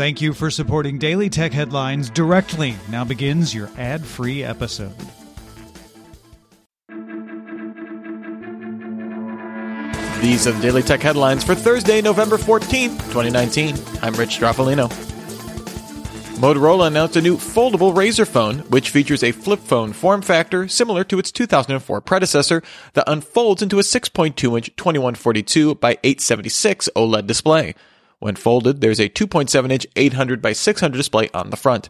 Thank you for supporting Daily Tech Headlines directly. Now begins your ad free episode. These are the Daily Tech Headlines for Thursday, November 14th, 2019. I'm Rich Stroffolino. Motorola announced a new foldable Razr phone, which features a flip phone form factor similar to its 2004 predecessor that unfolds into a 6.2 inch 2142 by 876 OLED display. When folded, there's a 2.7 inch 800 by 600 display on the front.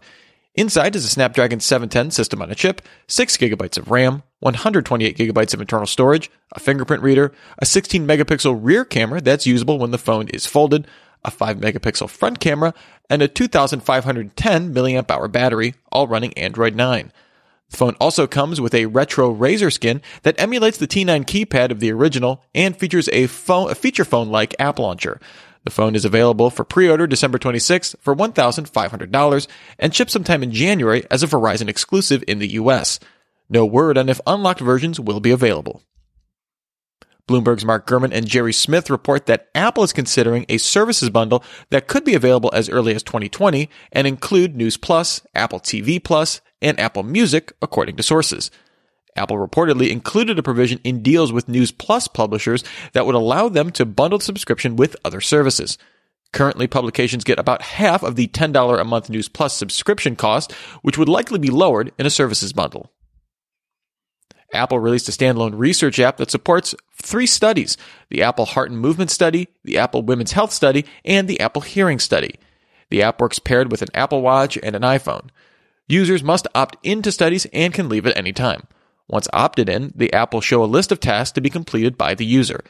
Inside is a Snapdragon 710 system on a chip, 6 gigabytes of RAM, 128 gigabytes of internal storage, a fingerprint reader, a 16 megapixel rear camera that's usable when the phone is folded, a 5 megapixel front camera, and a 2510 milliamp hour battery, all running Android 9. The phone also comes with a retro Razr skin that emulates the T9 keypad of the original and features a, phone, a feature phone like app launcher. The phone is available for pre-order December 26th for $1,500 and ships sometime in January as a Verizon exclusive in the US. No word on if unlocked versions will be available. Bloomberg's Mark Gurman and Gerry Smith report that Apple is considering a services bundle that could be available as early as 2020 and include News Plus, Apple TV Plus, and Apple Music, according to sources. Apple reportedly included a provision in deals with News Plus publishers that would allow them to bundle subscription with other services. Currently, publications get about half of the $10 a month News Plus subscription cost, which would likely be lowered in a services bundle. Apple released a standalone research app that supports three studies the Apple Heart and Movement Study, the Apple Women's Health Study, and the Apple Hearing Study. The app works paired with an Apple Watch and an iPhone. Users must opt into studies and can leave at any time. Once opted in, the app will show a list of tasks to be completed by the user.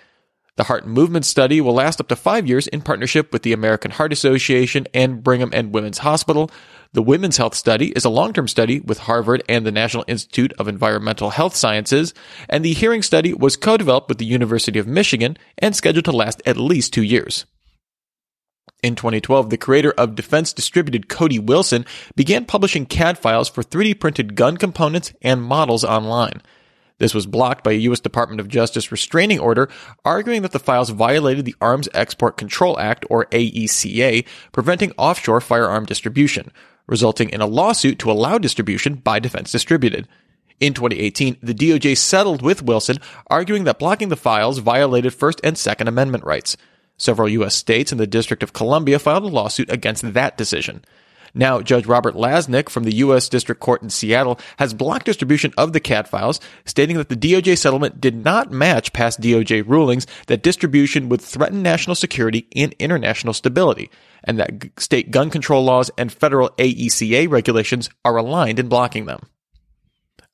The Heart Movement Study will last up to five years in partnership with the American Heart Association and Brigham and Women's Hospital. The Women's Health Study is a long-term study with Harvard and the National Institute of Environmental Health Sciences, and the Hearing Study was co-developed with the University of Michigan and scheduled to last at least two years. In 2012, the creator of Defense Distributed Cody Wilson began publishing CAD files for 3D printed gun components and models online. This was blocked by a U.S. Department of Justice restraining order, arguing that the files violated the Arms Export Control Act, or AECA, preventing offshore firearm distribution, resulting in a lawsuit to allow distribution by Defense Distributed. In 2018, the DOJ settled with Wilson, arguing that blocking the files violated First and Second Amendment rights. Several U.S. states and the District of Columbia filed a lawsuit against that decision. Now, Judge Robert Lasnik from the U.S. District Court in Seattle has blocked distribution of the CAD files, stating that the DOJ settlement did not match past DOJ rulings that distribution would threaten national security and international stability, and that state gun control laws and federal AECA regulations are aligned in blocking them.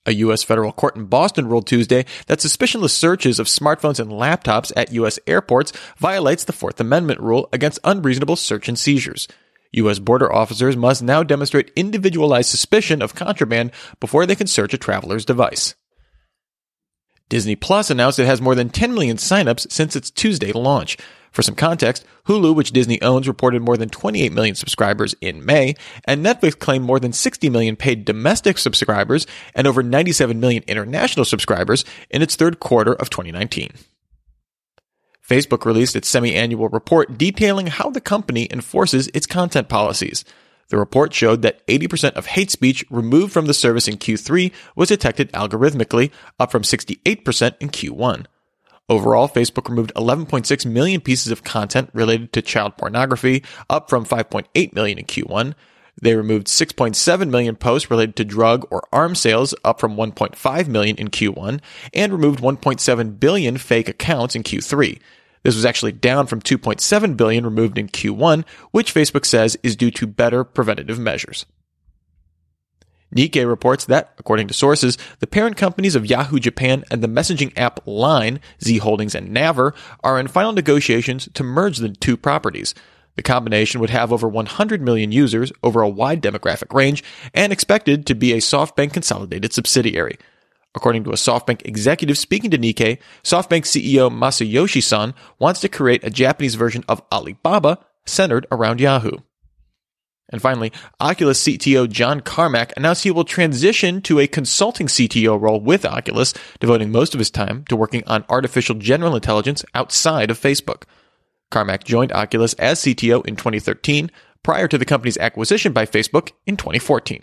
A U.S. federal court in Boston ruled Tuesday that suspicionless searches of smartphones and laptops at U.S. airports violates the Fourth Amendment rule against unreasonable search and seizures. U.S. border officers must now demonstrate individualized suspicion of contraband before they can search a traveler's device. Disney Plus announced it has more than 10 million signups since its Tuesday launch. For some context, Hulu, which Disney owns, reported more than 28 million subscribers in May, and Netflix claimed more than 60 million paid domestic subscribers and over 97 million international subscribers in its third quarter of 2019. Facebook released its semi-annual report detailing how the company enforces its content policies. The report showed that 80% of hate speech removed from the service in Q3 was detected algorithmically, up from 68% in Q1. Overall, Facebook removed 11.6 million pieces of content related to child pornography, up from 5.8 million in Q1. They removed 6.7 million posts related to drug or arms sales, up from 1.5 million in Q1, and removed 1.7 billion fake accounts in Q3. This was actually down from 2.7 billion removed in Q1, which Facebook says is due to better preventative measures. Nikkei reports that, according to sources, the parent companies of Yahoo Japan and the messaging app Line, Z Holdings and Naver, are in final negotiations to merge the two properties. The combination would have over 100 million users over a wide demographic range and expected to be a SoftBank consolidated subsidiary. According to a SoftBank executive speaking to Nikkei, SoftBank CEO Masayoshi Son wants to create a Japanese version of Alibaba centered around Yahoo. And finally, Oculus CTO John Carmack announced he will transition to a consulting CTO role with Oculus, devoting most of his time to working on artificial general intelligence outside of Facebook. Carmack joined Oculus as CTO in 2013, prior to the company's acquisition by Facebook in 2014.